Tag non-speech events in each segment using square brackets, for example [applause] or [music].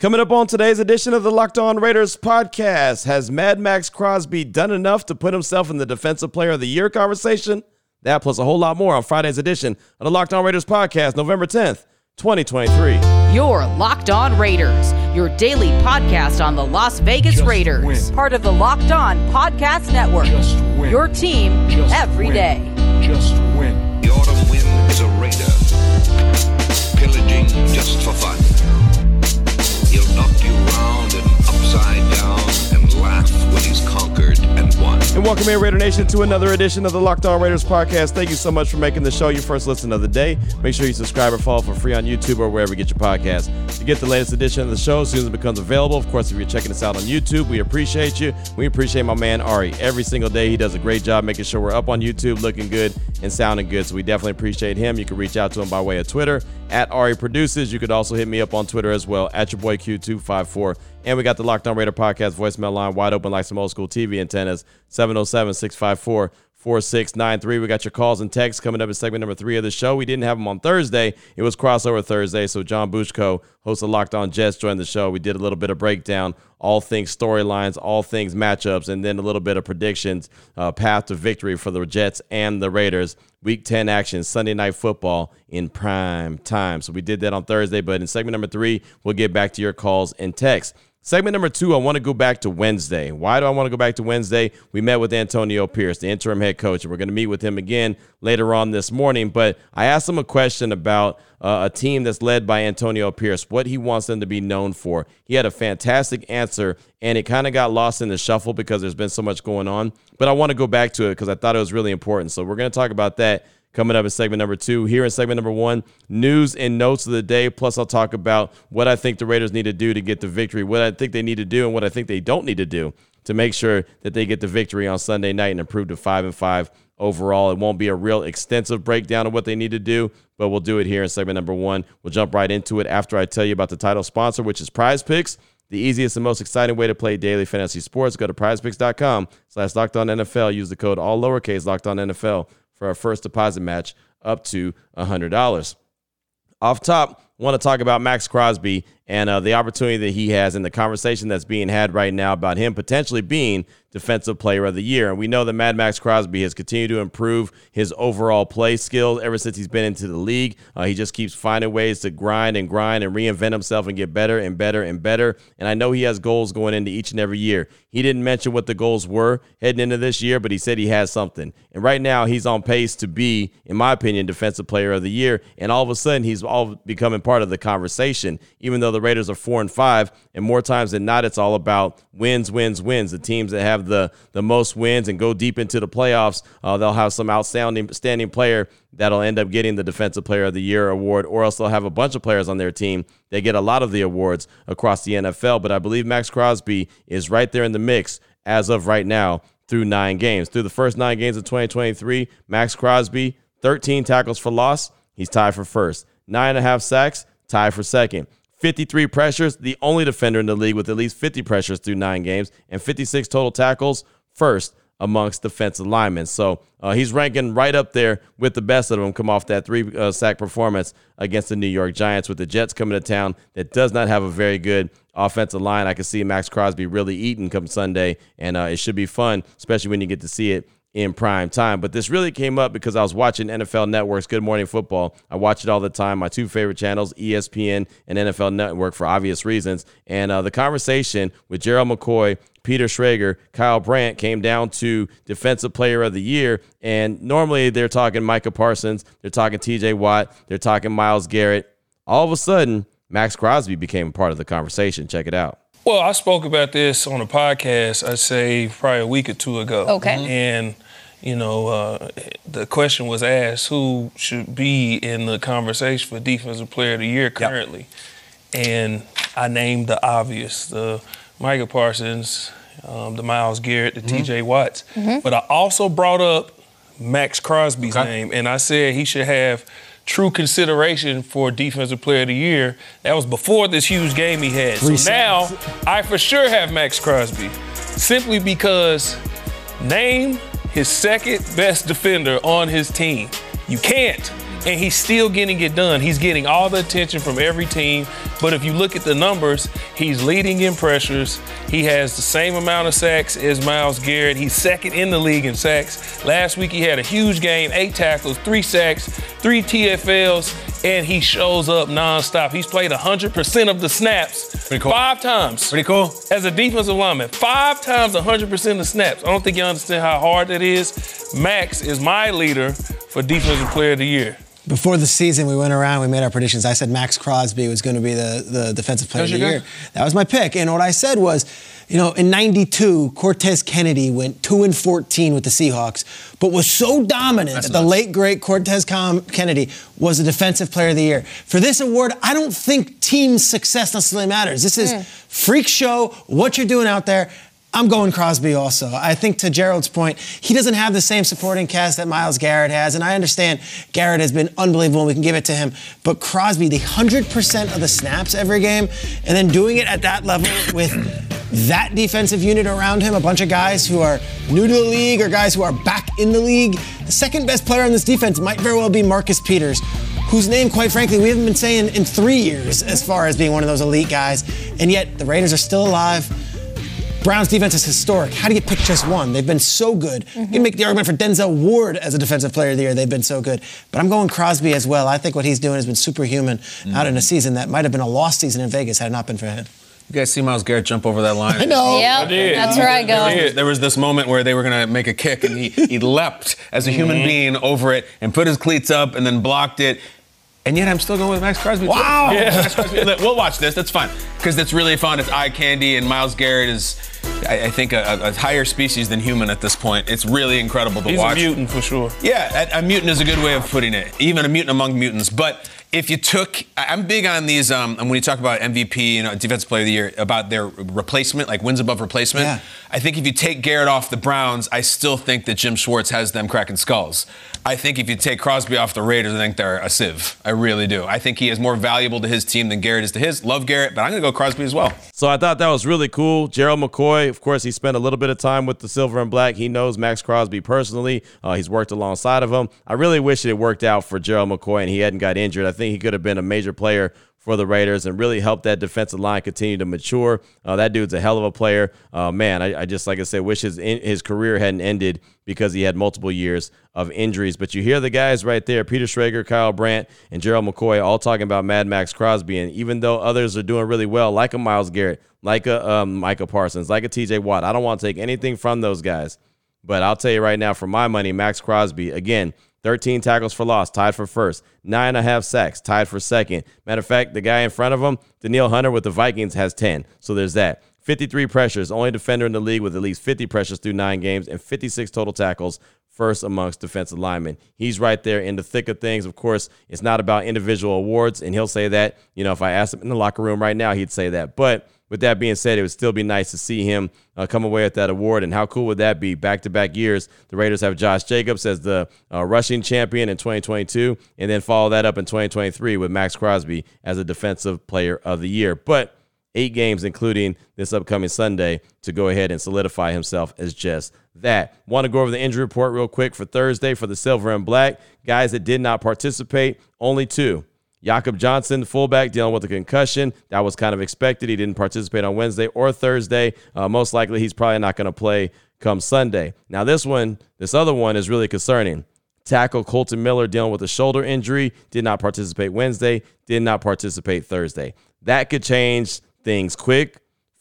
Coming up on today's edition of the Locked On Raiders podcast, has Mad Maxx Crosby done enough to put himself in the Defensive Player of the Year conversation? That plus a whole lot more on Friday's edition of the Locked On Raiders podcast, November 10th, 2023. Your Locked On Raiders, your daily podcast on the Las Vegas Just Raiders, win. part of the Locked On Podcast Network. Just win. Your team Just every win. day. Just win. The autumn wind is a raider, pillaging just for fun. Knock you round and upside down when he's conquered and won. And welcome in, Raider Nation, to another edition of the Locked On Raiders podcast. Thank you so much for making the show your first listen of the day. Make sure you subscribe or follow for free on YouTube or wherever you get your podcast. To get the latest edition of the show as soon as it becomes available, of course, if you're checking us out on YouTube, we appreciate you. We appreciate my man Ari. Every single day, he does a great job making sure we're up on YouTube, looking good and sounding good. So we definitely appreciate him. You can reach out to him by way of Twitter at Ari Produces. You could also hit me up on Twitter as well at your boy Q254. And we got the Locked On Raider podcast voicemail line wide open like some old school TV antennas 707 654 4693. We got your calls and texts coming up in segment number three of the show. We didn't have them on Thursday. It was crossover Thursday. So John Bushko, host of Locked On Jets, joined the show. We did a little bit of breakdown, all things storylines, all things matchups, and then a little bit of predictions, uh, path to victory for the Jets and the Raiders. Week 10 action, Sunday night football in prime time. So we did that on Thursday. But in segment number three, we'll get back to your calls and texts. Segment number two, I want to go back to Wednesday. Why do I want to go back to Wednesday? We met with Antonio Pierce, the interim head coach, and we're going to meet with him again later on this morning. But I asked him a question about uh, a team that's led by Antonio Pierce, what he wants them to be known for. He had a fantastic answer, and it kind of got lost in the shuffle because there's been so much going on. But I want to go back to it because I thought it was really important. So we're going to talk about that coming up in segment number two. Here in segment number one, news and notes of the day. Plus, I'll talk about what I think the Raiders need to do to get the victory, what I think they need to do, and what I think they don't need to do to make sure that they get the victory on Sunday night and improve to five and five overall. It won't be a real extensive breakdown of what they need to do, but we'll do it here in segment number one. We'll jump right into it after I tell you about the title sponsor, which is Prize Picks. The easiest and most exciting way to play daily fantasy sports. Go to prizepicks.com slash locked on NFL. Use the code all lowercase locked on NFL for our first deposit match up to $100. Off top, want to talk about Maxx Crosby and uh, the opportunity that he has and the conversation that's being had right now about him potentially being Defensive Player of the Year. And we know that Mad Maxx Crosby has continued to improve his overall play skills ever since he's been into the league. Uh, he just keeps finding ways to grind and grind and reinvent himself and get better and better and better. And I know he has goals going into each and every year. He didn't mention what the goals were heading into this year, but he said he has something. And right now, he's on pace to be, in my opinion, Defensive Player of the Year. And all of a sudden, he's all becoming part of the conversation, even though the Raiders are four and five. And more times than not, it's all about wins, wins, wins. The teams that have the, the most wins and go deep into the playoffs, uh, they'll have some outstanding standing player that'll end up getting the Defensive Player of the Year award, or else they'll have a bunch of players on their team. They get a lot of the awards across the NFL. But I believe Maxx Crosby is right there in the mix as of right now through nine games. Through the first nine games of 2023, Maxx Crosby, 13 tackles for loss. He's tied for first. Nine and a half sacks, tied for second. 53 pressures, the only defender in the league with at least 50 pressures through nine games, and 56 total tackles, first amongst defensive linemen. So uh, he's ranking right up there with the best of them. Come off that three uh, sack performance against the New York Giants, with the Jets coming to town that does not have a very good offensive line. I can see Maxx Crosby really eating come Sunday, and uh, it should be fun, especially when you get to see it in prime time. But this really came up because I was watching NFL Network's Good Morning Football. I watch it all the time. My two favorite channels, ESPN and NFL Network, for obvious reasons. And uh, the conversation with Gerald McCoy, Peter Schrager, Kyle Brandt came down to Defensive Player of the Year. And normally they're talking Micah Parsons, they're talking TJ Watt, they're talking Myles Garrett. All of a sudden, Maxx Crosby became part of the conversation. Check it out. Well, I spoke about this on a podcast, I'd say probably a week or two ago. Okay. And, you know, uh, the question was asked who should be in the conversation for Defensive Player of the Year currently. And I named the obvious the Micah Parsons, um, the Myles Garrett, the TJ Watts. But I also brought up Maxx Crosby's name, and I said he should have true consideration for Defensive Player of the Year. That was before this huge game he had. so now I for sure have Maxx Crosby, simply because name his second best defender on his team. You can't. And he's still getting it done. He's getting all the attention from every team. But if you look at the numbers, he's leading in pressures. He has the same amount of sacks as Myles Garrett. He's second in the league in sacks. Last week he had a huge game, eight tackles, three sacks, three TFLs, and he shows up nonstop. He's played 100% of the snaps cool. five times. Pretty cool. As a defensive lineman, five times 100% of the snaps. I don't think you understand how hard that is. Maxx is my leader for Defensive Player of the Year. Before the season, we went around, we made our predictions. I said Maxx Crosby was going to be the, the defensive player of the your guy? year. That was my pick. And what I said was, you know, in 92, Cortez Kennedy went 2 and 14 with the Seahawks, but was so dominant That's that the late, great Cortez Com- Kennedy was the defensive player of the year. For this award, I don't think team success necessarily matters. This is mm. freak show, what you're doing out there. I'm going Crosby also. I think to Gerald's point, he doesn't have the same supporting cast that Myles Garrett has. And I understand Garrett has been unbelievable and we can give it to him. But Crosby, the 100% of the snaps every game, and then doing it at that level with that defensive unit around him, a bunch of guys who are new to the league or guys who are back in the league. The second best player on this defense might very well be Marcus Peters, whose name, quite frankly, we haven't been saying in three years as far as being one of those elite guys. And yet the Raiders are still alive. Browns defense is historic. How do you pick just one? They've been so good. You can mm-hmm. make the argument for Denzel Ward as a defensive player of the year. They've been so good. But I'm going Crosby as well. I think what he's doing has been superhuman mm. out in a season that might have been a lost season in Vegas had it not been for him. You guys see Myles Garrett jump over that line? [laughs] I know. Yep, did. that's where I go. There was this moment where they were going to make a kick, and he, he [laughs] leapt as a human mm-hmm. being over it and put his cleats up and then blocked it. And yet I'm still going with Maxx Crosby. Wow. Maxx Crosby. We'll watch this. That's fine. Because it's really fun. It's eye candy, and Myles Garrett is, I, I think, a, a higher species than human at this point. It's really incredible to He's watch. a mutant for sure. Yeah, a, a mutant is a good way of putting it. Even a mutant among mutants. But if you took, I- I'm big on these. Um, and when you talk about MVP, you know, Defensive Player of the Year, about their replacement, like wins above replacement. Yeah. I think if you take Garrett off the Browns, I still think that Jim Schwartz has them cracking skulls. I think if you take Crosby off the Raiders, I think they're a sieve. I really do. I think he is more valuable to his team than Garrett is to his. Love Garrett, but I'm going to go Crosby as well. So I thought that was really cool. Gerald McCoy, of course, he spent a little bit of time with the Silver and Black. He knows Maxx Crosby personally. Uh, he's worked alongside of him. I really wish it worked out for Gerald McCoy and he hadn't got injured. I think he could have been a major player for the Raiders and really helped that defensive line continue to mature. Uh, that dude's a hell of a player. Uh, man, I, I just like I said, wish his his career hadn't ended because he had multiple years of injuries. But you hear the guys right there, Peter Schrager, Kyle Brandt, and Gerald McCoy, all talking about Mad Maxx Crosby. And even though others are doing really well, like a Myles Garrett, like a um, Micah Parsons, like a T.J. Watt, I don't want to take anything from those guys. But I'll tell you right now, for my money, Maxx Crosby, again, 13 tackles for loss, tied for first. Nine and a half sacks, tied for second. Matter of fact, the guy in front of him, Danielle Hunter with the Vikings, has 10. So there's that. 53 pressures, only defender in the league with at least 50 pressures through nine games, and 56 total tackles, first amongst defensive linemen. He's right there in the thick of things. Of course, it's not about individual awards, and he'll say that. You know, if I asked him in the locker room right now, he'd say that. But with that being said, it would still be nice to see him uh, come away with that award. And how cool would that be? Back to back years, the Raiders have Josh Jacobs as the uh, rushing champion in 2022, and then follow that up in 2023 with Maxx Crosby as a defensive player of the year. But eight games, including this upcoming Sunday, to go ahead and solidify himself as just that. Want to go over the injury report real quick for Thursday for the Silver and Black. Guys that did not participate, only two. Jakob Johnson, fullback, dealing with a concussion. That was kind of expected. He didn't participate on Wednesday or Thursday. Uh, most likely, he's probably not going to play come Sunday. Now, this one, this other one is really concerning. Tackle Kolton Miller dealing with a shoulder injury, did not participate Wednesday, did not participate Thursday. That could change things quick,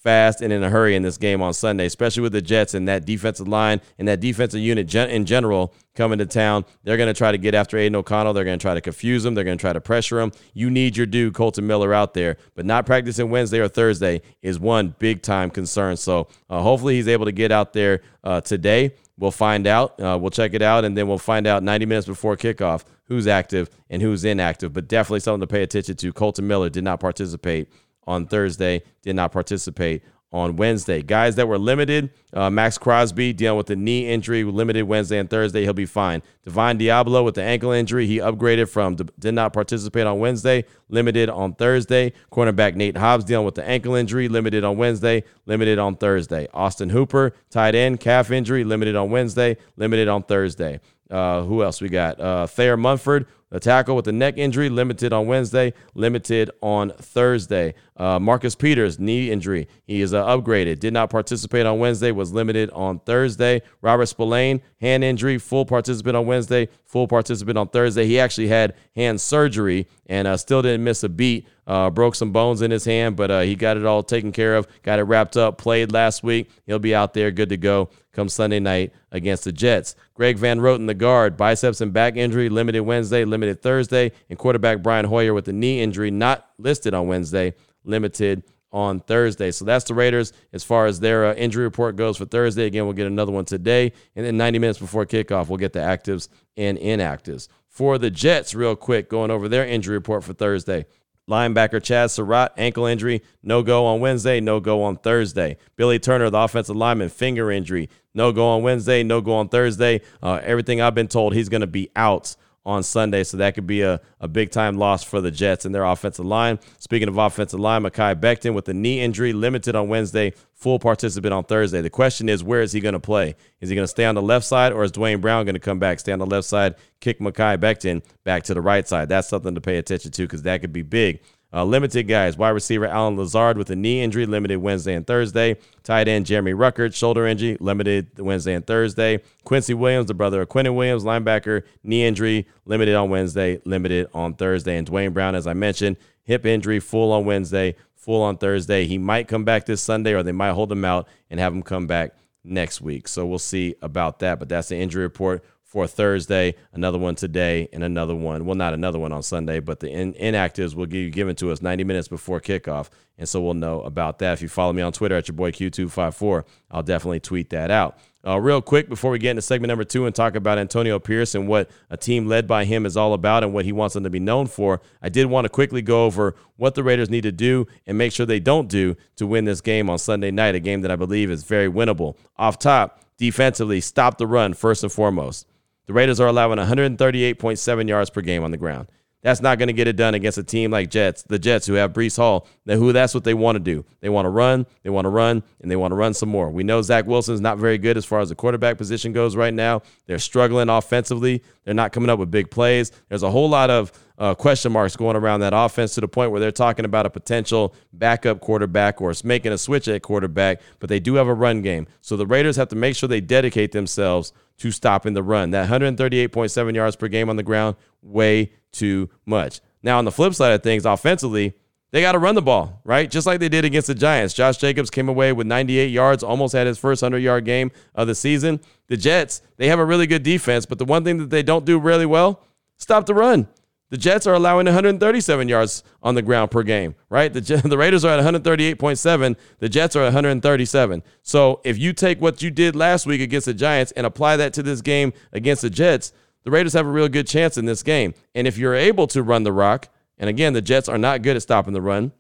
fast, and in a hurry in this game on Sunday, especially with the Jets and that defensive line and that defensive unit gen- in general coming to town. They're going to try to get after Aidan O'Connell. They're going to try to confuse him. They're going to try to pressure him. You need your dude, Kolton Miller, out there, but not practicing Wednesday or Thursday is one big time concern. So uh, hopefully he's able to get out there uh, today. We'll find out. Uh, we'll check it out, and then we'll find out 90 minutes before kickoff who's active and who's inactive. But definitely something to pay attention to. Kolton Miller did not participate on Thursday, did not participate on Wednesday. Guys that were limited, uh, Maxx Crosby dealing with the knee injury, limited Wednesday and Thursday, he'll be fine. Divine Deablo with the ankle injury, he upgraded from did not participate on Wednesday, limited on Thursday. Cornerback Nate Hobbs dealing with the ankle injury, limited on Wednesday, limited on Thursday. Austin Hooper, tight end, calf injury, limited on Wednesday, limited on Thursday. Uh, who else we got? Uh, Thayer Munford the tackle with the neck injury, limited on Wednesday, limited on Thursday. Uh, Marcus Peters, knee injury. He is uh, upgraded. Did not participate on Wednesday, was limited on Thursday. Robert Spillane, hand injury, full participant on Wednesday, full participant on Thursday. He actually had hand surgery and uh, still didn't miss a beat. Uh, broke some bones in his hand, but uh, he got it all taken care of, got it wrapped up, played last week. He'll be out there good to go come Sunday night against the Jets. Greg Van Roten, the guard, biceps and back injury, limited Wednesday, limited Thursday. And quarterback Brian Hoyer with a knee injury, not listed on Wednesday, limited on Thursday. So that's the Raiders as far as their uh, injury report goes for Thursday. Again, we'll get another one today. And then 90 minutes before kickoff, we'll get the actives and inactives. For the Jets, real quick, going over their injury report for Thursday. Linebacker Chazz Surratt, ankle injury, no go on Wednesday, no go on Thursday. Billy Turner, the offensive lineman, finger injury, no go on Wednesday, no go on Thursday. Uh, everything I've been told, he's going to be out on Sunday. So that could be a, a big time loss for the Jets and their offensive line. Speaking of offensive line, Mekhi Becton with a knee injury, limited on Wednesday, full participant on Thursday. The question is, where is he going to play? Is he going to stay on the left side or is Duane Brown going to come back, stay on the left side, kick Mekhi Becton back to the right side? That's something to pay attention to because that could be big. Uh, limited guys, wide receiver Allen Lazard with a knee injury, limited Wednesday and Thursday. Tight end Jeremy Ruckert, shoulder injury, limited Wednesday and Thursday. Quincy Williams, the brother of Quinnen Williams, linebacker, knee injury, limited on Wednesday, limited on Thursday. And Duane Brown, as I mentioned, hip injury, full on Wednesday, full on Thursday. He might come back this Sunday or they might hold him out and have him come back next week. So we'll see about that. But that's the injury report for Thursday, another one today, and another one. Well, not another one on Sunday, but the in- inactives will be given to us 90 minutes before kickoff. And so we'll know about that. If you follow me on Twitter at your boy Q254, I'll definitely tweet that out. Uh, real quick, before we get into segment number two and talk about Antonio Pierce and what a team led by him is all about and what he wants them to be known for, I did want to quickly go over what the Raiders need to do and make sure they don't do to win this game on Sunday night, a game that I believe is very winnable. Off top, defensively, stop the run first and foremost. The Raiders are allowing 138.7 yards per game on the ground. That's not going to get it done against a team like Jets, the Jets who have Breece Hall, who that's what they want to do. They want to run, they want to run, and they want to run some more. We know Zach Wilson is not very good as far as the quarterback position goes right now. They're struggling offensively. They're not coming up with big plays. There's a whole lot of uh, question marks going around that offense to the point where they're talking about a potential backup quarterback or making a switch at quarterback, but they do have a run game. So the Raiders have to make sure they dedicate themselves to stopping the run. That 138.7 yards per game on the ground, way too much. Now, on the flip side of things, offensively, they got to run the ball, right? Just like they did against the Giants. Josh Jacobs came away with 98 yards, almost had his first 100 yard game of the season. The Jets, they have a really good defense, but the one thing that they don't do really well, stop the run. The Jets are allowing 137 yards on the ground per game, right? The, [laughs] the Raiders are at 138.7. The Jets are at 137. So if you take what you did last week against the Giants and apply that to this game against the Jets, the Raiders have a real good chance in this game. And if you're able to run the rock, and again, the Jets are not good at stopping the run,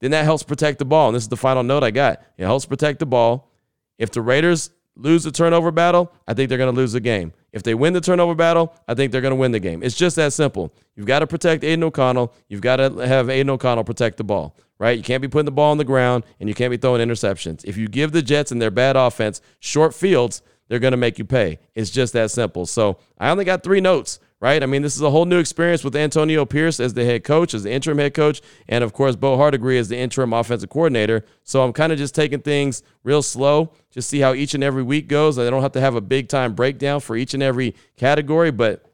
then that helps protect the ball. And this is the final note I got. It helps protect the ball. If the Raiders lose the turnover battle, I think they're going to lose the game. If they win the turnover battle, I think they're going to win the game. It's just that simple. You've got to protect Aidan O'Connell. You've got to have Aidan O'Connell protect the ball, right? You can't be putting the ball on the ground and you can't be throwing interceptions. If you give the Jets and their bad offense short fields, they're going to make you pay. It's just that simple. So I only got three notes right? I mean, this is a whole new experience with Antonio Pierce as the head coach, as the interim head coach, and of course, Bo Hardegree as the interim offensive coordinator. So I'm kind of just taking things real slow, just see how each and every week goes. I don't have to have a big time breakdown for each and every category, but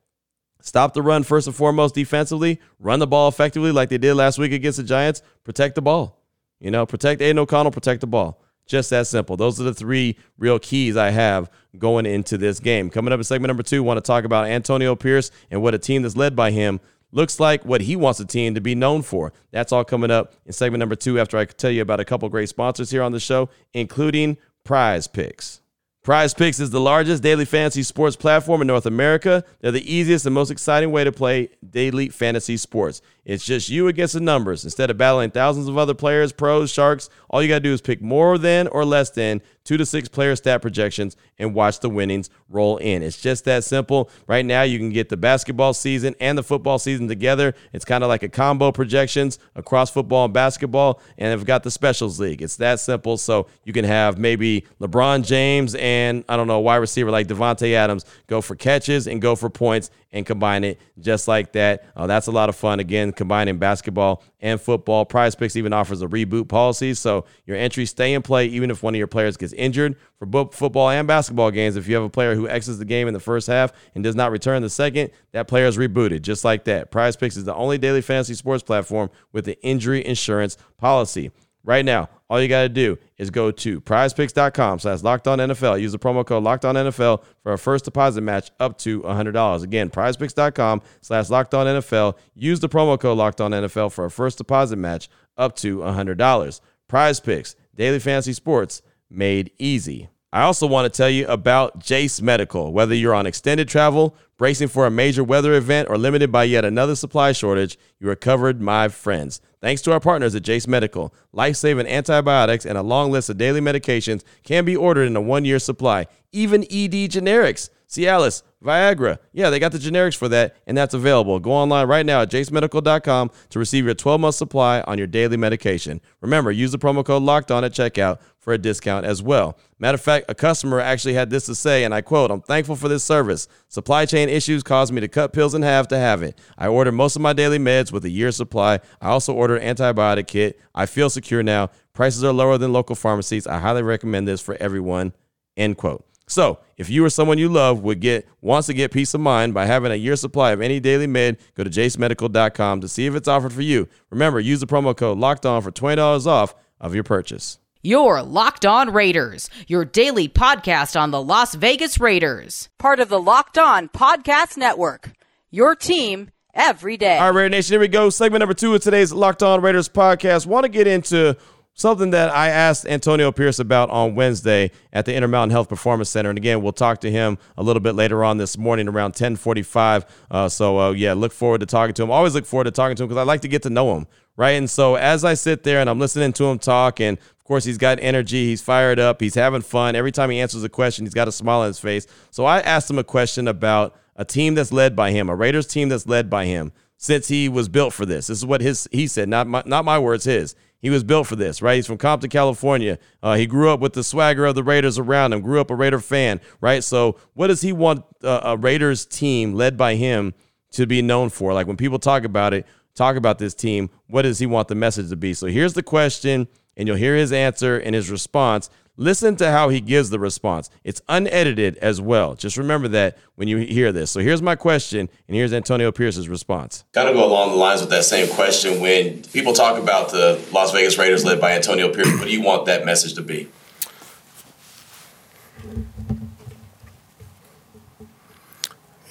stop the run first and foremost defensively, run the ball effectively like they did last week against the Giants, protect the ball. You know, protect Aidan O'Connell, protect the ball. Just that simple. Those are the three real keys I have going into this game. Coming up in segment number two, want to talk about Antonio Pierce and what a team that's led by him looks like, what he wants a team to be known for. That's all coming up in segment number two after I tell you about a couple great sponsors here on the show, including Prize Picks. Prize Picks is the largest daily fantasy sports platform in North America. They're the easiest and most exciting way to play daily fantasy sports. It's just you against the numbers. Instead of battling thousands of other players, pros, sharks, all you got to do is pick more than or less than two to six player stat projections and watch the winnings roll in. It's just that simple. Right now, you can get the basketball season and the football season together. It's kind of like a combo projections across football and basketball, and they've got the specials league. It's that simple. So you can have maybe LeBron James and I don't know, wide receiver like Davante Adams go for catches and go for points and combine it just like that. Uh, that's a lot of fun. Again, combining basketball and football. Prize Picks even offers a reboot policy, so your entries stay in play even if one of your players gets injured. For both football and basketball games, if you have a player who exits the game in the first half and does not return the second, that player is rebooted just like that. Prize Picks is the only daily fantasy sports platform with the injury insurance policy. Right now, all you got to do is go to prizepicks.com slash locked on NFL. Use the promo code locked on NFL for a first deposit match up to $100. Again, prizepicks.com slash locked on NFL. Use the promo code locked on NFL for a first deposit match up to $100. Prize Picks, daily fantasy sports made easy. I also want to tell you about Jase Medical. Whether you're on extended travel, bracing for a major weather event, or limited by yet another supply shortage, you are covered, my friends. Thanks to our partners at Jase Medical, life saving antibiotics and a long list of daily medications can be ordered in a one year supply, even ED generics. Cialis, Viagra. Yeah, they got the generics for that, and that's available. Go online right now at jasemedical.com to receive your 12 month supply on your daily medication. Remember, use the promo code locked on at checkout for a discount as well. Matter of fact, a customer actually had this to say, and I quote, I'm thankful for this service. Supply chain issues caused me to cut pills in half to have it. I ordered most of my daily meds with a year's supply. I also ordered an antibiotic kit. I feel secure now. Prices are lower than local pharmacies. I highly recommend this for everyone. End quote. So, if you or someone you love would get wants to get peace of mind by having a year supply of any daily med, go to jasemedical.com to see if it's offered for you. Remember, use the promo code locked on for $20 off of your purchase. Your Locked On Raiders, your daily podcast on the Las Vegas Raiders. Part of the Locked On Podcast Network. Your team every day. All right, Raider Nation, here we go. Segment number two of today's Locked On Raiders podcast. Want to get into something that I asked Antonio Pierce about on Wednesday at the Intermountain Health Performance Center. And again, we'll talk to him a little bit later on this morning around 1045. Uh, so, uh, yeah, look forward to talking to him. Always look forward to talking to him because I like to get to know him, right? And so as I sit there and I'm listening to him talk, and of course, he's got energy, he's fired up, he's having fun. Every time he answers a question, he's got a smile on his face. So I asked him a question about a team that's led by him, a Raiders team that's led by him since he was built for this. This is what his he said, not my, not my words, his. He was built for this, right? He's from Compton, California. Uh, he grew up with the swagger of the Raiders around him, grew up a Raider fan, right? So, what does he want uh, a Raiders team led by him to be known for? Like when people talk about it, talk about this team, what does he want the message to be? So, here's the question, and you'll hear his answer and his response. Listen to how he gives the response. It's unedited as well. Just remember that when you hear this. So here's my question, and here's Antonio Pierce's response. Kind of go along the lines with that same question. When people talk about the Las Vegas Raiders led by Antonio Pierce, what do you want that message to be?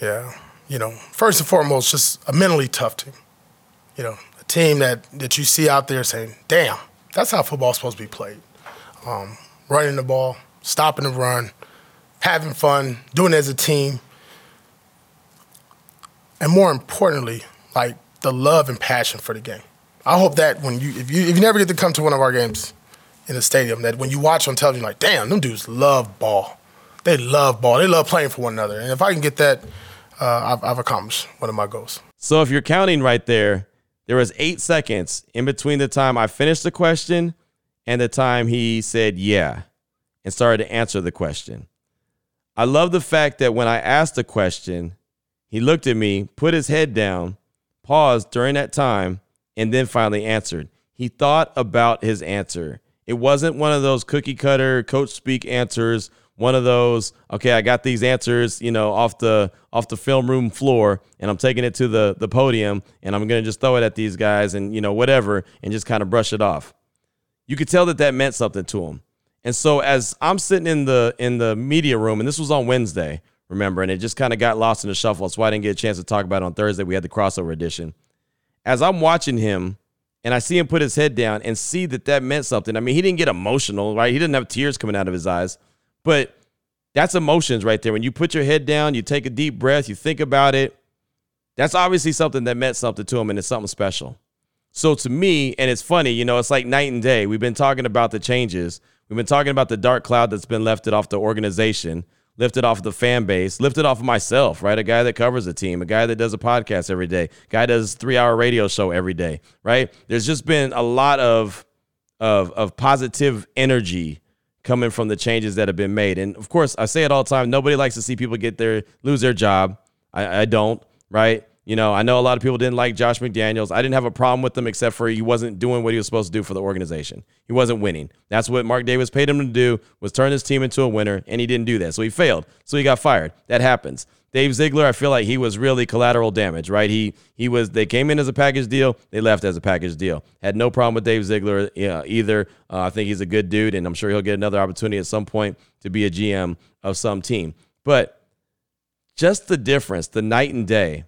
Yeah, you know, first and foremost, just a mentally tough team. You know, a team that, that you see out there saying, damn, that's how football's supposed to be played. Um, running the ball, stopping the run, having fun, doing it as a team. And more importantly, like the love and passion for the game. I hope that when you if you if you never get to come to one of our games in the stadium, that when you watch on television, like, damn, them dudes love ball. They love ball. They love playing for one another. And if I can get that, uh, I've, I've accomplished one of my goals. So if you're counting right there, there was eight seconds in between the time I finished the question and the time he said yeah and started to answer the question. I love the fact that when I asked the question, he looked at me, put his head down, paused during that time, and then finally answered. He thought about his answer. It wasn't one of those cookie cutter coach speak answers, one of those, okay, I got these answers, you know, off the off the film room floor and I'm taking it to the the podium and I'm going to just throw it at these guys and you know whatever and just kind of brush it off. You could tell that that meant something to him. And so as I'm sitting in the in the media room, and this was on Wednesday, remember, and it just kind of got lost in the shuffle. That's why I didn't get a chance to talk about it on Thursday. We had the crossover edition. As I'm watching him, and I see him put his head down and see that that meant something. I mean, he didn't get emotional, right? He didn't have tears coming out of his eyes, but that's emotions right there. When you put your head down, you take a deep breath, you think about it. That's obviously something that meant something to him, and it's something special. So to me, and it's funny, you know, it's like night and day. We've been talking about the changes We've been talking about the dark cloud that's been lifted off the organization, lifted off the fan base, lifted off of myself, right? A guy that covers a team, a guy that does a podcast every day, guy does three hour radio show every day, right? There's just been a lot of of of positive energy coming from the changes that have been made. And of course, I say it all the time. Nobody likes to see people get their lose their job. I, I don't. right? You know, I know a lot of people didn't like Josh McDaniels. I didn't have a problem with him except for he wasn't doing what he was supposed to do for the organization. He wasn't winning. That's what Mark Davis paid him to do was turn his team into a winner, and he didn't do that. So he failed. So he got fired. That happens. Dave Ziegler, I feel like he was really collateral damage, right? He he was they came in as a package deal, they left as a package deal. Had no problem with Dave Ziegler uh, either. Uh, I think he's a good dude, and I'm sure he'll get another opportunity at some point to be a GM of some team. But just the difference, the night and day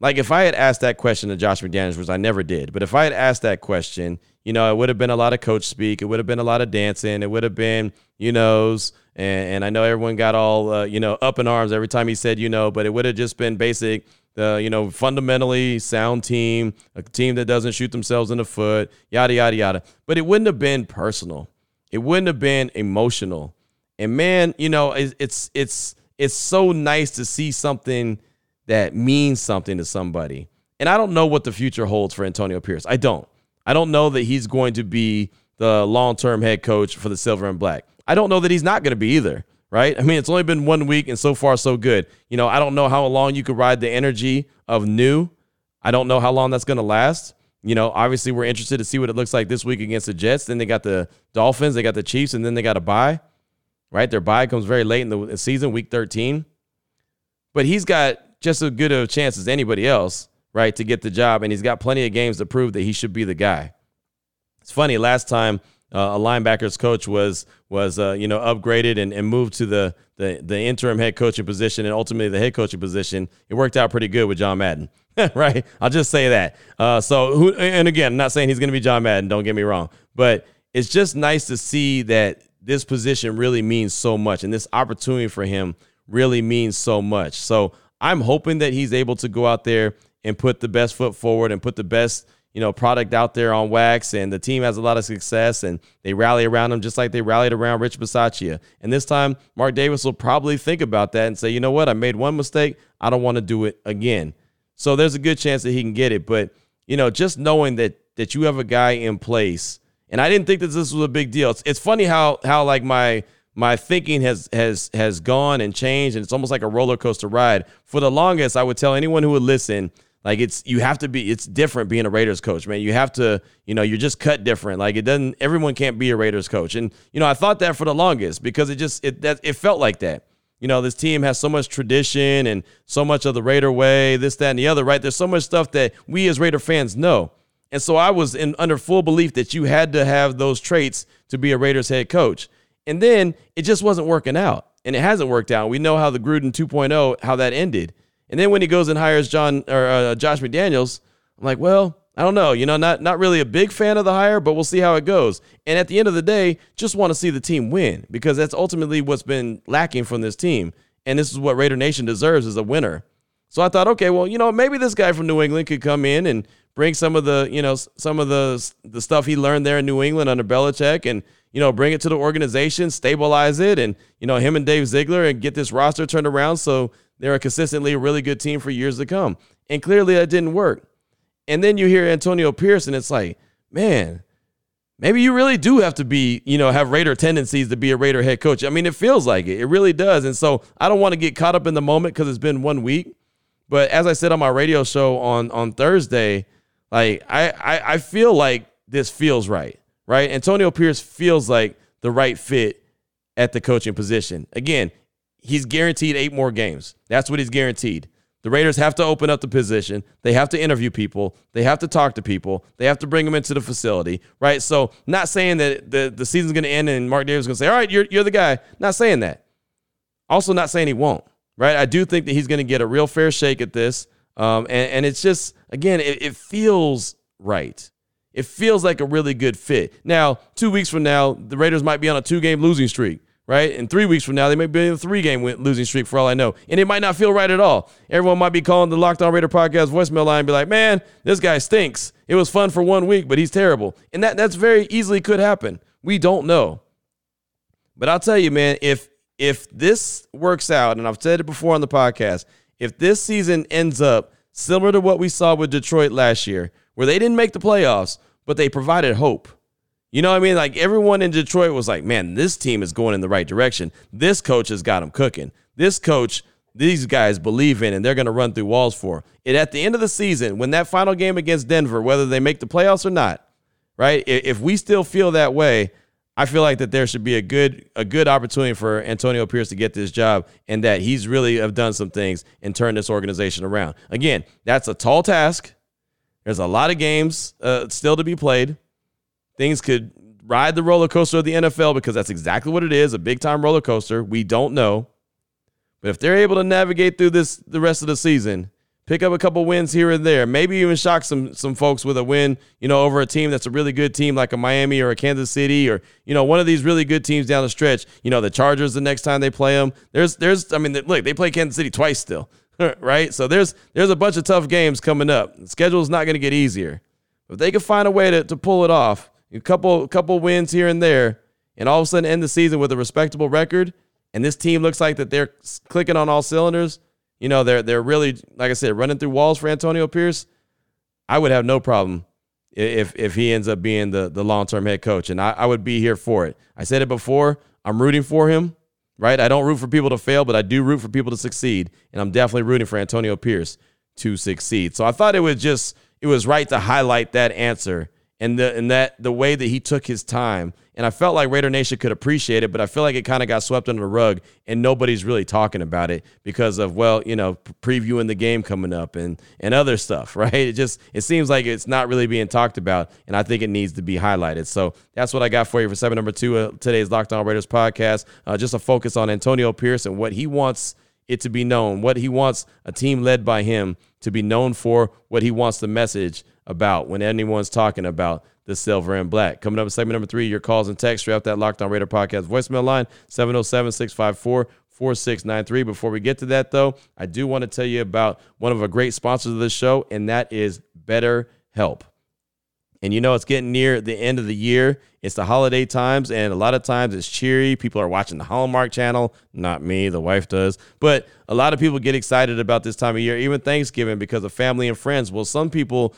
like if I had asked that question to Josh McDaniels, which I never did, but if I had asked that question, you know, it would have been a lot of coach speak. It would have been a lot of dancing. It would have been, you knows, and, and I know everyone got all, uh, you know, up in arms every time he said, you know, but it would have just been basic, uh, you know, fundamentally sound team, a team that doesn't shoot themselves in the foot, yada, yada, yada. But it wouldn't have been personal. It wouldn't have been emotional. And man, you know, it's, it's, it's, it's so nice to see something – that means something to somebody. And I don't know what the future holds for Antonio Pierce. I don't. I don't know that he's going to be the long term head coach for the Silver and Black. I don't know that he's not going to be either, right? I mean, it's only been one week and so far so good. You know, I don't know how long you could ride the energy of new. I don't know how long that's going to last. You know, obviously we're interested to see what it looks like this week against the Jets. Then they got the Dolphins, they got the Chiefs, and then they got a bye. Right? Their bye comes very late in the season, week 13. But he's got just as good of a chance as anybody else, right, to get the job. And he's got plenty of games to prove that he should be the guy. It's funny. Last time uh, a linebackers coach was was uh, you know upgraded and, and moved to the, the the interim head coaching position and ultimately the head coaching position, it worked out pretty good with John Madden. [laughs] right? I'll just say that. Uh, so who and again, I'm not saying he's going to be John Madden. Don't get me wrong, but it's just nice to see that this position really means so much and this opportunity for him really means so much. So I'm hoping that he's able to go out there and put the best foot forward and put the best you know product out there on wax and the team has a lot of success and they rally around him just like they rallied around Rich Bisaccia. And this time Mark Davis will probably think about that and say, "You know what? I made one mistake. I don't want to do it again." So there's a good chance that he can get it, but you know, just knowing that that you have a guy in place and I didn't think that this was a big deal. It's, it's funny how how like my my thinking has has has gone and changed and it's almost like a roller coaster ride. For the longest i would tell anyone who would listen like it's you have to be it's different being a raiders coach man. You have to you know you're just cut different. Like it doesn't everyone can't be a raiders coach. And you know i thought that for the longest because it just it that it felt like that. You know this team has so much tradition and so much of the raider way this that and the other right? There's so much stuff that we as raider fans know. And so i was in under full belief that you had to have those traits to be a raiders head coach and then it just wasn't working out. And it hasn't worked out. We know how the Gruden 2.0, how that ended. And then when he goes and hires John or uh, Josh McDaniels, I'm like, well, I don't know. You know, not not really a big fan of the hire, but we'll see how it goes. And at the end of the day, just want to see the team win because that's ultimately what's been lacking from this team. And this is what Raider Nation deserves as a winner. So I thought, okay, well, you know, maybe this guy from New England could come in and bring some of the, you know, some of the the stuff he learned there in New England under Belichick and you know, bring it to the organization, stabilize it, and you know, him and Dave Ziegler and get this roster turned around so they're a consistently really good team for years to come. And clearly that didn't work. And then you hear Antonio Pierce, and it's like, man, maybe you really do have to be, you know, have Raider tendencies to be a Raider head coach. I mean, it feels like it. It really does. And so I don't want to get caught up in the moment because it's been one week. But as I said on my radio show on on Thursday, like I, I, I feel like this feels right right? Antonio Pierce feels like the right fit at the coaching position. Again, he's guaranteed eight more games. That's what he's guaranteed. The Raiders have to open up the position. They have to interview people. They have to talk to people. They have to bring them into the facility, right? So, not saying that the, the season's going to end and Mark Davis is going to say, all right, you're, you're the guy. Not saying that. Also, not saying he won't, right? I do think that he's going to get a real fair shake at this. Um, and, and it's just, again, it, it feels right. It feels like a really good fit. Now, two weeks from now, the Raiders might be on a two game losing streak, right? And three weeks from now, they may be in a three game losing streak for all I know. And it might not feel right at all. Everyone might be calling the Locked On Raider podcast voicemail line and be like, man, this guy stinks. It was fun for one week, but he's terrible. And that, that's very easily could happen. We don't know. But I'll tell you, man, if if this works out, and I've said it before on the podcast, if this season ends up similar to what we saw with Detroit last year, where they didn't make the playoffs, but they provided hope. You know what I mean? Like everyone in Detroit was like, man, this team is going in the right direction. This coach has got them cooking. This coach these guys believe in and they're going to run through walls for. And at the end of the season, when that final game against Denver, whether they make the playoffs or not, right? If we still feel that way, I feel like that there should be a good a good opportunity for Antonio Pierce to get this job and that he's really have done some things and turned this organization around. Again, that's a tall task. There's a lot of games uh, still to be played. Things could ride the roller coaster of the NFL because that's exactly what it is, a big time roller coaster. We don't know. But if they're able to navigate through this the rest of the season, pick up a couple wins here and there, maybe even shock some some folks with a win, you know, over a team that's a really good team like a Miami or a Kansas City or you know one of these really good teams down the stretch. You know, the Chargers the next time they play them. There's there's I mean look they play Kansas City twice still, [laughs] right? So there's there's a bunch of tough games coming up. The schedule's not going to get easier. If they can find a way to, to pull it off, a couple couple wins here and there, and all of a sudden end the season with a respectable record and this team looks like that they're clicking on all cylinders, you know, they're they're really, like I said, running through walls for Antonio Pierce. I would have no problem if if he ends up being the the long term head coach, and I, I would be here for it. I said it before. I'm rooting for him, right? I don't root for people to fail, but I do root for people to succeed, and I'm definitely rooting for Antonio Pierce to succeed. So I thought it was just it was right to highlight that answer and the and that the way that he took his time. And I felt like Raider Nation could appreciate it, but I feel like it kind of got swept under the rug and nobody's really talking about it because of well, you know, previewing the game coming up and and other stuff, [laughs] right? It just it seems like it's not really being talked about, and I think it needs to be highlighted. So that's what I got for you for seven number two of today's Locked On Raiders podcast. Uh, just a focus on Antonio Pierce and what he wants it to be known, what he wants a team led by him to be known for, what he wants the message about when anyone's talking about the silver and black. Coming up in segment number three, your calls and texts. Straight that Locked On Raider podcast voicemail line, 707 654 4693. Before we get to that, though, I do want to tell you about one of our great sponsors of this show, and that is BetterHelp. And you know, it's getting near the end of the year. It's the holiday times, and a lot of times it's cheery. People are watching the Hallmark channel. Not me, the wife does. But a lot of people get excited about this time of year, even Thanksgiving, because of family and friends. Well, some people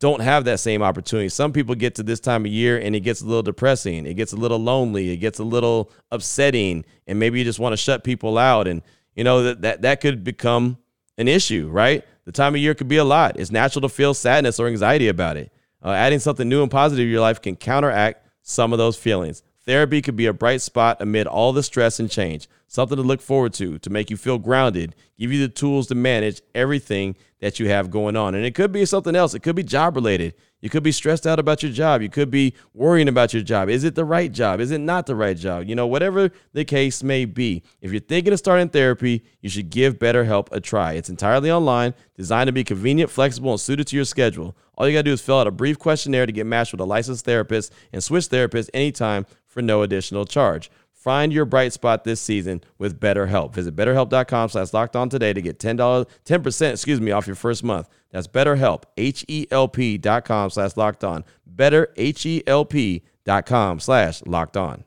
don't have that same opportunity. Some people get to this time of year and it gets a little depressing. It gets a little lonely. It gets a little upsetting. And maybe you just want to shut people out. And, you know, that, that, that could become an issue, right? The time of year could be a lot. It's natural to feel sadness or anxiety about it. Uh, adding something new and positive to your life can counteract some of those feelings. Therapy could be a bright spot amid all the stress and change, something to look forward to, to make you feel grounded, give you the tools to manage everything that you have going on. And it could be something else. It could be job related. You could be stressed out about your job. You could be worrying about your job. Is it the right job? Is it not the right job? You know, whatever the case may be. If you're thinking of starting therapy, you should give BetterHelp a try. It's entirely online, designed to be convenient, flexible, and suited to your schedule. All you got to do is fill out a brief questionnaire to get matched with a licensed therapist and switch therapists anytime for no additional charge. Find your bright spot this season with BetterHelp. Visit betterhelp.com slash locked on today to get $10, 10%, excuse me, off your first month. That's betterhelp, H-E-L-P dot com slash locked on. Better, H-E-L-P dot com slash locked on.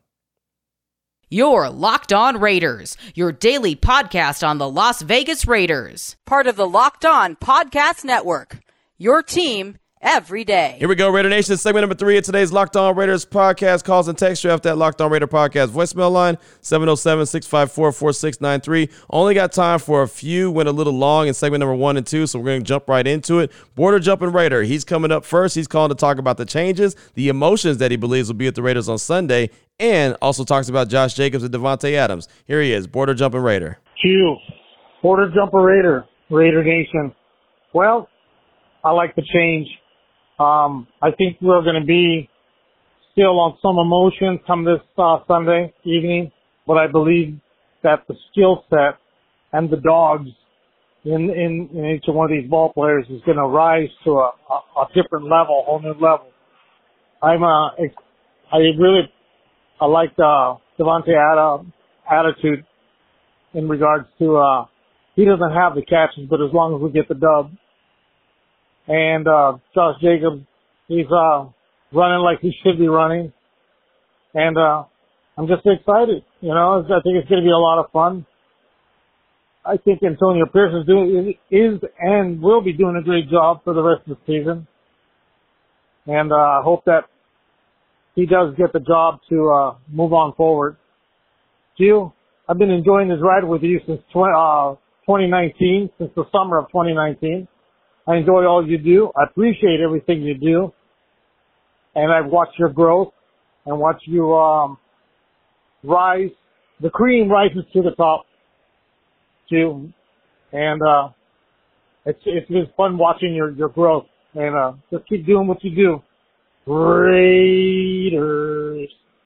Your Locked On Raiders, your daily podcast on the Las Vegas Raiders. Part of the Locked On Podcast Network. Your team every day. Here we go, Raider Nation. Segment number three of today's Locked On Raiders podcast. Calls and text you after that Locked On Raider podcast voicemail line 707 654 4693. Only got time for a few, went a little long in segment number one and two, so we're going to jump right into it. Border Jumping Raider, he's coming up first. He's calling to talk about the changes, the emotions that he believes will be at the Raiders on Sunday, and also talks about Josh Jacobs and Davante Adams. Here he is, Border Jumping Raider. Q, Border Jumper Raider, Raider Nation. Well, I like the change. Um, I think we're going to be still on some emotion come this uh, Sunday evening, but I believe that the skill set and the dogs in, in, in each one of these ball players is going to rise to a, a, a different level, a whole new level. I'm, uh, I really, I like, uh, Davante Adams attitude in regards to, uh, he doesn't have the catches, but as long as we get the dub, and uh, Josh Jacobs, he's uh, running like he should be running, and uh, I'm just excited. You know, I think it's going to be a lot of fun. I think Antonio Pierce is doing is and will be doing a great job for the rest of the season, and uh, I hope that he does get the job to uh, move on forward. Gio, I've been enjoying this ride with you since tw- uh, 2019, since the summer of 2019. I enjoy all you do. I appreciate everything you do. And I've watched your growth and watched you, um, rise. The cream rises to the top too. And, uh, it's, it's been fun watching your, your growth and, uh, just keep doing what you do. Raiders.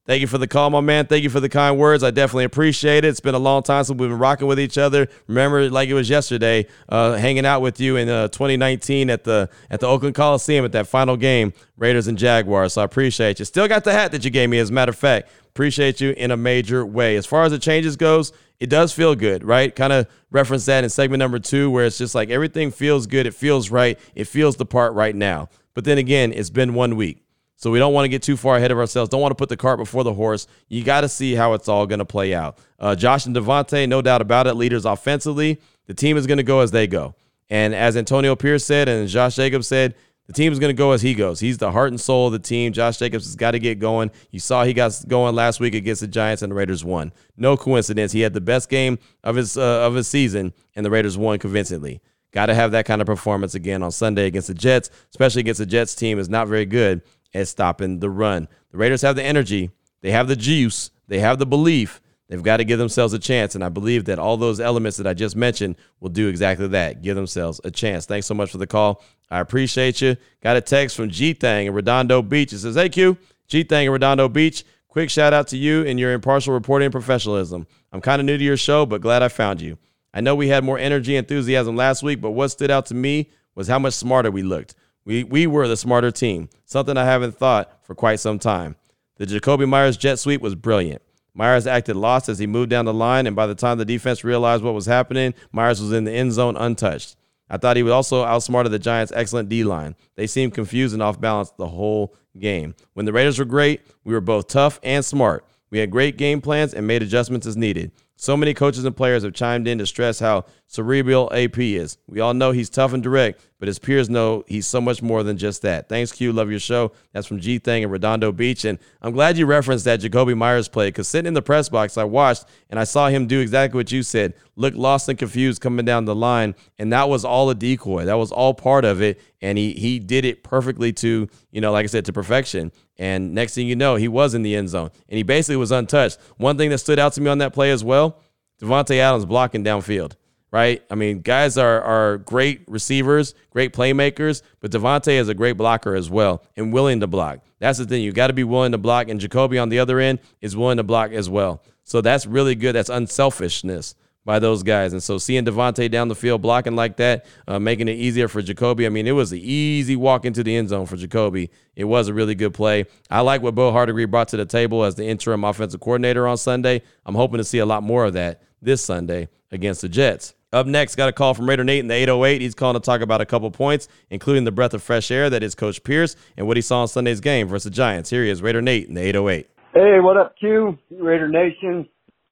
Thank you for the call, my man. Thank you for the kind words. I definitely appreciate it. It's been a long time since we've been rocking with each other. Remember, like it was yesterday, uh, hanging out with you in uh, 2019 at the at the Oakland Coliseum at that final game, Raiders and Jaguars. So I appreciate you. Still got the hat that you gave me, as a matter of fact. Appreciate you in a major way. As far as the changes goes, it does feel good, right? Kind of reference that in segment number two, where it's just like everything feels good. It feels right. It feels the part right now. But then again, it's been one week. So we don't want to get too far ahead of ourselves. Don't want to put the cart before the horse. You got to see how it's all going to play out. Uh, Josh and Davante, no doubt about it, leaders offensively. The team is going to go as they go. And as Antonio Pierce said and Josh Jacobs said, the team is going to go as he goes. He's the heart and soul of the team. Josh Jacobs has got to get going. You saw he got going last week against the Giants, and the Raiders won. No coincidence. He had the best game of his uh, of his season, and the Raiders won convincingly. Got to have that kind of performance again on Sunday against the Jets, especially against the Jets team is not very good at stopping the run. The Raiders have the energy, they have the juice, they have the belief. They've got to give themselves a chance. And I believe that all those elements that I just mentioned will do exactly that give themselves a chance. Thanks so much for the call. I appreciate you. Got a text from G Thang in Redondo Beach. It says, Hey, Q, G Thang in Redondo Beach. Quick shout out to you and your impartial reporting and professionalism. I'm kind of new to your show, but glad I found you. I know we had more energy and enthusiasm last week, but what stood out to me was how much smarter we looked. We, we were the smarter team, something I haven't thought for quite some time. The Jakobi Meyers jet sweep was brilliant. Meyers acted lost as he moved down the line, and by the time the defense realized what was happening, Meyers was in the end zone untouched. I thought he was also outsmarted the Giants' excellent D line. They seemed confused and off balance the whole game. When the Raiders were great, we were both tough and smart. We had great game plans and made adjustments as needed. So many coaches and players have chimed in to stress how cerebral AP is. We all know he's tough and direct, but his peers know he's so much more than just that. Thanks, Q. Love your show. That's from G Thing in Redondo Beach. And I'm glad you referenced that Jakobi Meyers play because sitting in the press box, I watched and I saw him do exactly what you said look lost and confused coming down the line. And that was all a decoy. That was all part of it. And he, he did it perfectly to, you know, like I said, to perfection. And next thing you know, he was in the end zone and he basically was untouched. One thing that stood out to me on that play as well Davante Adams blocking downfield, right? I mean, guys are, are great receivers, great playmakers, but Davante is a great blocker as well and willing to block. That's the thing. You got to be willing to block. And Jakobi on the other end is willing to block as well. So that's really good. That's unselfishness by those guys. And so seeing Davante down the field blocking like that, uh, making it easier for Jakobi. I mean, it was an easy walk into the end zone for Jakobi. It was a really good play. I like what Bo Hardegree brought to the table as the interim offensive coordinator on Sunday. I'm hoping to see a lot more of that this Sunday against the Jets. Up next, got a call from Raider Nate in the 808. He's calling to talk about a couple points, including the breath of fresh air that is Coach Pierce and what he saw in Sunday's game versus the Giants. Here he is, Raider Nate in the 808. Hey, what up, Q? Raider Nation.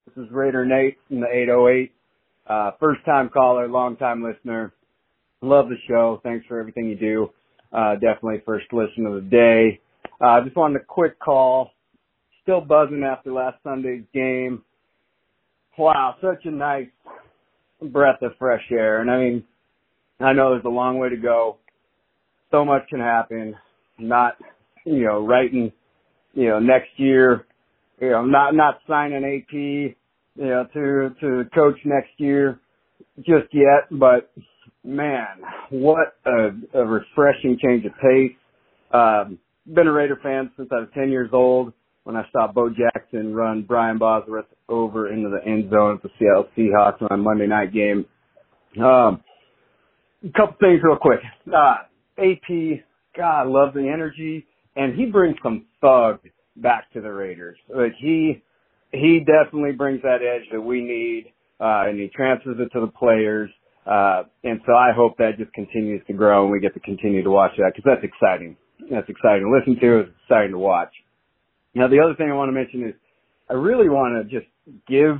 This is Raider Nate in the 808. Uh, first time caller, long time listener. Love the show. Thanks for everything you do. Uh, definitely first listen of the day. I uh, just wanted a quick call. Still buzzing after last Sunday's game. Wow, such a nice breath of fresh air. And I mean, I know there's a long way to go. So much can happen. Not, you know, writing, you know, next year, you know, not, not signing AP, you know, to to coach next year just yet, but man, what a, a refreshing change of pace. Um, been a Raider fan since I was 10 years old when I saw Bo Jackson run Brian Bosworth over into the end zone at the Seattle Seahawks on a Monday night game. Um, a couple things real quick. Uh, AP, God, I love the energy, and he brings some thug back to the Raiders. Like he, he definitely brings that edge that we need, uh, and he transfers it to the players. Uh, and so I hope that just continues to grow and we get to continue to watch that because that's exciting. That's exciting to listen to. It's exciting to watch. Now, the other thing I want to mention is I really want to just give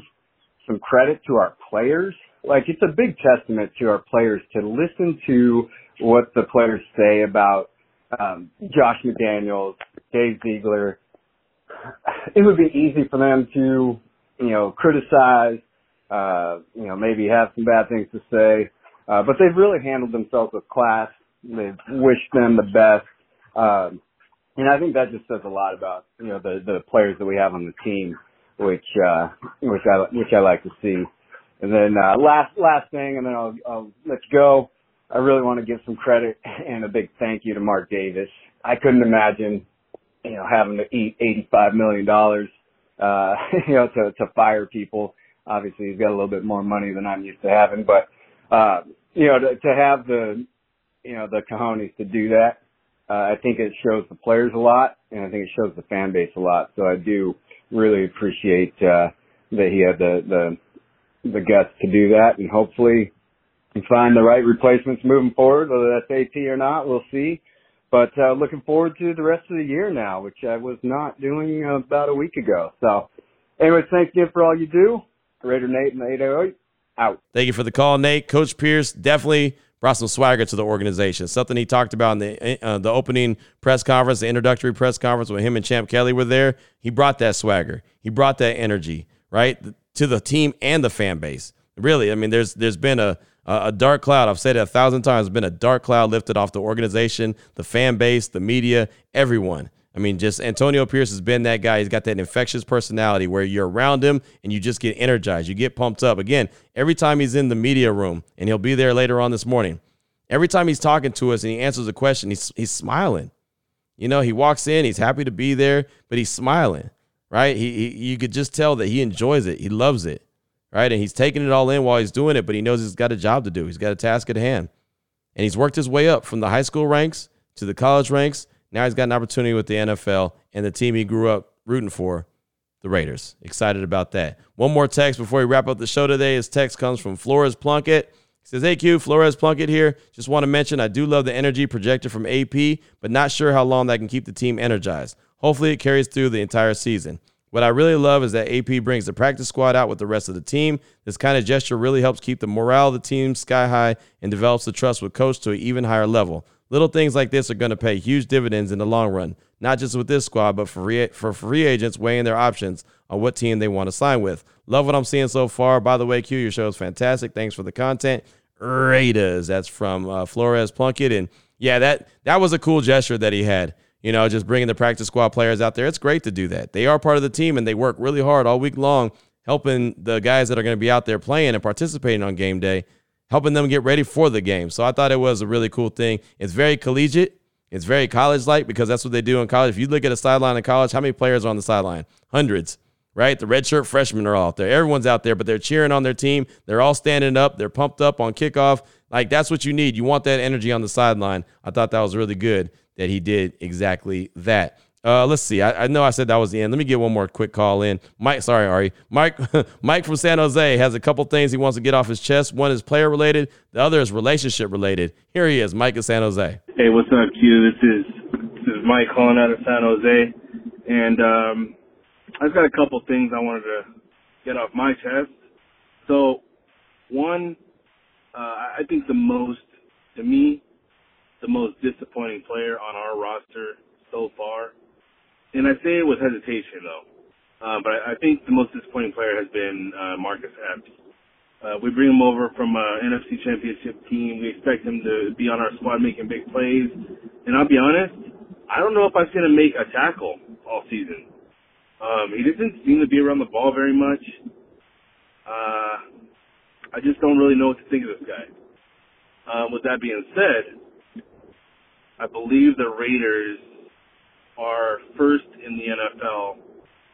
some credit to our players. Like it's a big testament to our players to listen to what the players say about um, Josh McDaniels, Dave Ziegler, it would be easy for them to, you know, criticize uh, you know, maybe have some bad things to say. Uh, but they've really handled themselves with class. They've wished them the best. Um, and I think that just says a lot about, you know, the, the players that we have on the team, which, uh, which I, which I like to see. And then, uh, last, last thing, and then I'll, I'll let you go. I really want to give some credit [laughs] and a big thank you to Mark Davis. I couldn't imagine, you know, having to eat $85 million, uh, [laughs] you know, to, to fire people. Obviously he's got a little bit more money than I'm used to having, but, uh, you know, to, to have the, you know, the cojones to do that, uh, I think it shows the players a lot and I think it shows the fan base a lot. So I do really appreciate, uh, that he had the, the, the guts to do that and hopefully find the right replacements moving forward, whether that's AP or not, we'll see. But uh, looking forward to the rest of the year now, which I was not doing about a week ago. So, anyways, thanks again for all you do. Raider Nate and the 808 out. Thank you for the call, Nate. Coach Pierce definitely brought some swagger to the organization. Something he talked about in the uh, the opening press conference, the introductory press conference when him and Champ Kelly were there. He brought that swagger. He brought that energy, right, to the team and the fan base. Really, I mean, there's there's been a a dark cloud. I've said it a thousand times. Been a dark cloud lifted off the organization, the fan base, the media, everyone. I mean, just Antonio Pierce has been that guy. He's got that infectious personality where you're around him and you just get energized. You get pumped up. Again, every time he's in the media room, and he'll be there later on this morning, every time he's talking to us and he answers a question, he's, he's smiling. You know, he walks in, he's happy to be there, but he's smiling, right? He, he You could just tell that he enjoys it, he loves it, right? And he's taking it all in while he's doing it, but he knows he's got a job to do, he's got a task at hand. And he's worked his way up from the high school ranks to the college ranks now he's got an opportunity with the NFL and the team he grew up rooting for, the Raiders. Excited about that. One more text before we wrap up the show today. His text comes from Flores Plunkett. He says, Hey Q, Flores Plunkett here. Just want to mention I do love the energy projected from AP, but not sure how long that can keep the team energized. Hopefully it carries through the entire season. What I really love is that AP brings the practice squad out with the rest of the team. This kind of gesture really helps keep the morale of the team sky high and develops the trust with coach to an even higher level. Little things like this are going to pay huge dividends in the long run, not just with this squad, but for free, for free agents weighing their options on what team they want to sign with. Love what I'm seeing so far. By the way, Q, your show is fantastic. Thanks for the content. Raiders. That's from uh, Flores Plunkett. And yeah, that that was a cool gesture that he had. You know, just bringing the practice squad players out there. It's great to do that. They are part of the team and they work really hard all week long helping the guys that are going to be out there playing and participating on game day helping them get ready for the game. So I thought it was a really cool thing. It's very collegiate. It's very college like because that's what they do in college. If you look at a sideline in college, how many players are on the sideline? Hundreds, right? The redshirt freshmen are all out there. Everyone's out there, but they're cheering on their team. They're all standing up. They're pumped up on kickoff. Like that's what you need. You want that energy on the sideline. I thought that was really good that he did exactly that. Uh, let's see. I, I, know I said that was the end. Let me get one more quick call in. Mike, sorry, Ari. Mike, [laughs] Mike from San Jose has a couple things he wants to get off his chest. One is player related. The other is relationship related. Here he is, Mike in San Jose. Hey, what's up, Q? This is this is Mike calling out of San Jose, and um, I've got a couple things I wanted to get off my chest. So, one, uh, I think the most, to me, the most disappointing player on our roster so far and I say it with hesitation though. Uh, but I, I think the most disappointing player has been uh, Marcus Epps. Uh, we bring him over from uh, NFC Championship team. We expect him to be on our squad making big plays. And I'll be honest, I don't know if I've seen him make a tackle all season. Um, he doesn't seem to be around the ball very much. Uh, I just don't really know what to think of this guy. Um, with that being said, I believe the Raiders are first in the NFL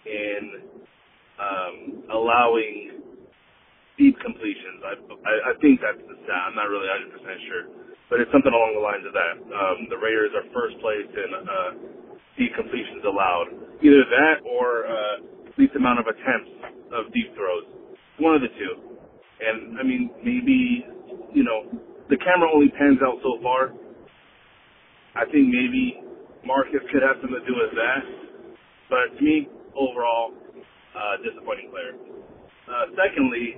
in um, allowing deep completions. I, I, I think that's the stat. I'm not really 100% sure, but it's something along the lines of that. Um, the Raiders are first place in uh, deep completions allowed. Either that or uh, least amount of attempts of deep throws. One of the two. And I mean, maybe you know, the camera only pans out so far. I think maybe Marcus could have something to do with that. But to me, overall, uh, disappointing player. Uh, secondly,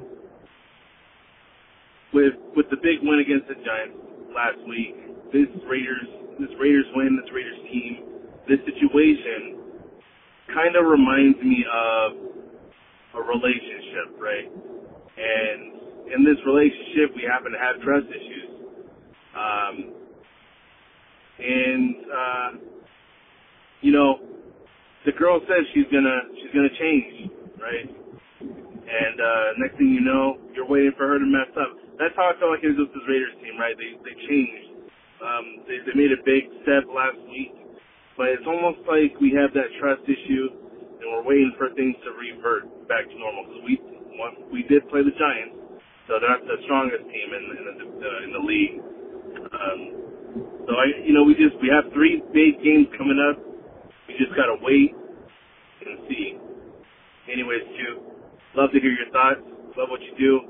with with the big win against the Giants last week, this Raiders this Raiders win, this Raiders team, this situation kind of reminds me of a relationship, right? And in this relationship, we happen to have trust issues. Um, and uh, you know, the girl says she's gonna she's gonna change, right? And uh, next thing you know, you're waiting for her to mess up. That's how I felt like it was with this Raiders team, right? They they changed. Um, they they made a big step last week, but it's almost like we have that trust issue, and we're waiting for things to revert back to normal. Because we we did play the Giants, so they're not the strongest team in in the in the league. Um, so I, you know, we just we have three big games coming up. We just gotta wait and see. Anyways, Q, love to hear your thoughts. Love what you do.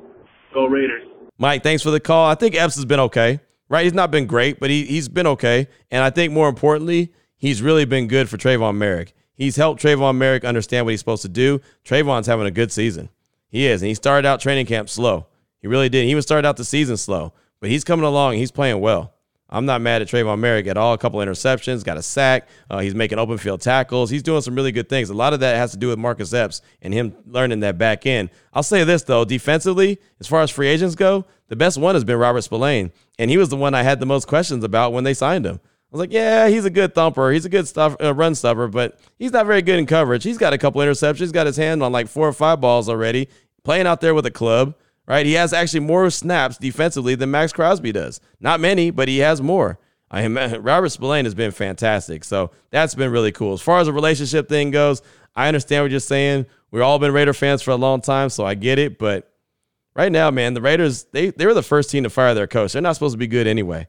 Go Raiders. Mike, thanks for the call. I think Epps has been okay, right? He's not been great, but he, he's been okay. And I think more importantly, he's really been good for Tre'von Moehrig. He's helped Tre'von Moehrig understand what he's supposed to do. Tre'von's having a good season. He is. And he started out training camp slow. He really did. He even started out the season slow, but he's coming along. He's playing well. I'm not mad at Tre'von Moehrig at all. A couple interceptions, got a sack. Uh, he's making open field tackles. He's doing some really good things. A lot of that has to do with Marcus Epps and him learning that back end. I'll say this though, defensively, as far as free agents go, the best one has been Robert Spillane, and he was the one I had the most questions about when they signed him. I was like, yeah, he's a good thumper. He's a good stuff, uh, run stuffer, but he's not very good in coverage. He's got a couple interceptions. He's got his hand on like four or five balls already, playing out there with a club right? He has actually more snaps defensively than Maxx Crosby does. Not many, but he has more. I am, [laughs] Robert Spillane has been fantastic. So that's been really cool. As far as the relationship thing goes, I understand what you're saying. We've all been Raider fans for a long time, so I get it. But right now, man, the Raiders, they, they were the first team to fire their coach. They're not supposed to be good anyway.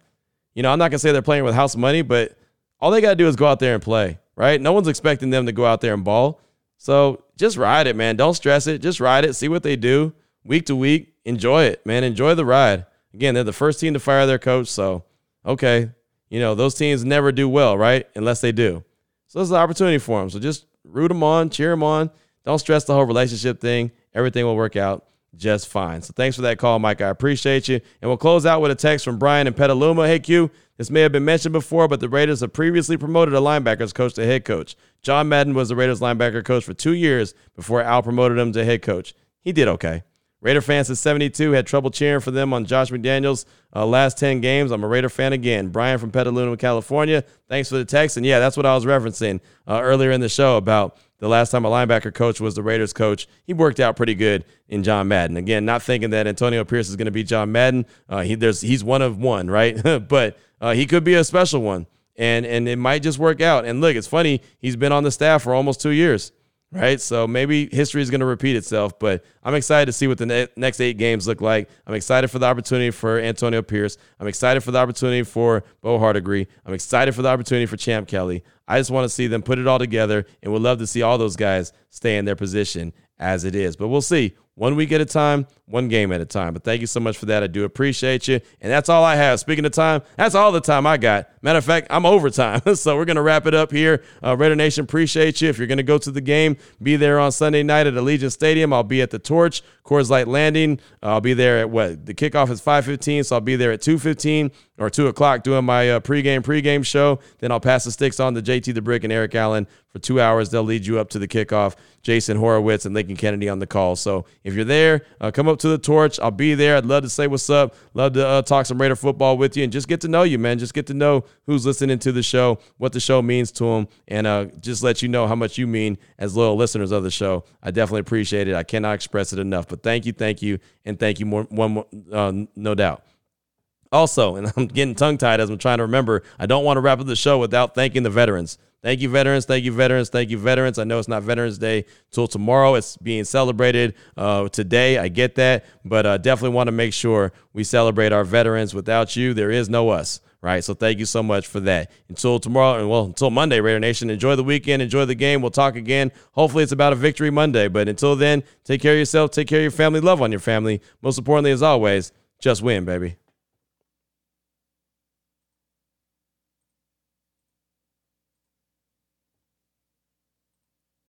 You know, I'm not going to say they're playing with house money, but all they got to do is go out there and play, right? No one's expecting them to go out there and ball. So just ride it, man. Don't stress it. Just ride it. See what they do week to week enjoy it, man. Enjoy the ride. Again, they're the first team to fire their coach, so okay, you know those teams never do well, right? Unless they do. So this is an opportunity for them. So just root them on, cheer them on. Don't stress the whole relationship thing. Everything will work out just fine. So thanks for that call, Mike. I appreciate you. And we'll close out with a text from Brian and Petaluma. Hey, Q, this may have been mentioned before, but the Raiders have previously promoted a linebackers coach to head coach. John Madden was the Raiders linebacker coach for two years before Al promoted him to head coach. He did okay. Raider fans at 72 had trouble cheering for them on Josh McDaniels' uh, last 10 games. I'm a Raider fan again. Brian from Petaluma, California. Thanks for the text. And yeah, that's what I was referencing uh, earlier in the show about the last time a linebacker coach was the Raiders coach. He worked out pretty good in John Madden. Again, not thinking that Antonio Pierce is going to be John Madden. Uh, he, there's, he's one of one, right? [laughs] but uh, he could be a special one. And, and it might just work out. And look, it's funny. He's been on the staff for almost two years right? So maybe history is going to repeat itself, but I'm excited to see what the ne- next eight games look like. I'm excited for the opportunity for Antonio Pierce. I'm excited for the opportunity for Bo Hardegree. I'm excited for the opportunity for Champ Kelly. I just want to see them put it all together, and would love to see all those guys stay in their position as it is. But we'll see one week at a time, one game at a time. But thank you so much for that. I do appreciate you. And that's all I have. Speaking of time, that's all the time I got. Matter of fact, I'm overtime. [laughs] so we're going to wrap it up here. Uh, Raider Nation, appreciate you. If you're going to go to the game, be there on Sunday night at Allegiant Stadium. I'll be at the Torch, Coors Light Landing. I'll be there at what? The kickoff is 5.15, so I'll be there at 2.15 or 2 o'clock doing my uh, pregame, pregame show. Then I'll pass the sticks on to JT the Brick and Eric Allen for two hours. They'll lead you up to the kickoff. Jason Horwitz and Lincoln Kennedy on the call. So if you're there, uh, come up to the torch. I'll be there. I'd love to say what's up. Love to uh, talk some Raider football with you and just get to know you, man. Just get to know who's listening to the show, what the show means to them, and uh, just let you know how much you mean as loyal listeners of the show. I definitely appreciate it. I cannot express it enough. But thank you, thank you, and thank you more, one more, uh, no doubt. Also, [laughs] and I'm getting tongue tied as I'm trying to remember, I don't want to wrap up the show without thanking the veterans. Thank you, veterans. Thank you, veterans. Thank you, veterans. I know it's not Veterans Day till tomorrow. It's being celebrated uh, today. I get that, but uh, definitely want to make sure we celebrate our veterans. Without you, there is no us. Right. So thank you so much for that. Until tomorrow, and well, until Monday, Raider Nation. Enjoy the weekend. Enjoy the game. We'll talk again. Hopefully, it's about a victory Monday. But until then, take care of yourself. Take care of your family. Love on your family. Most importantly, as always, just win, baby.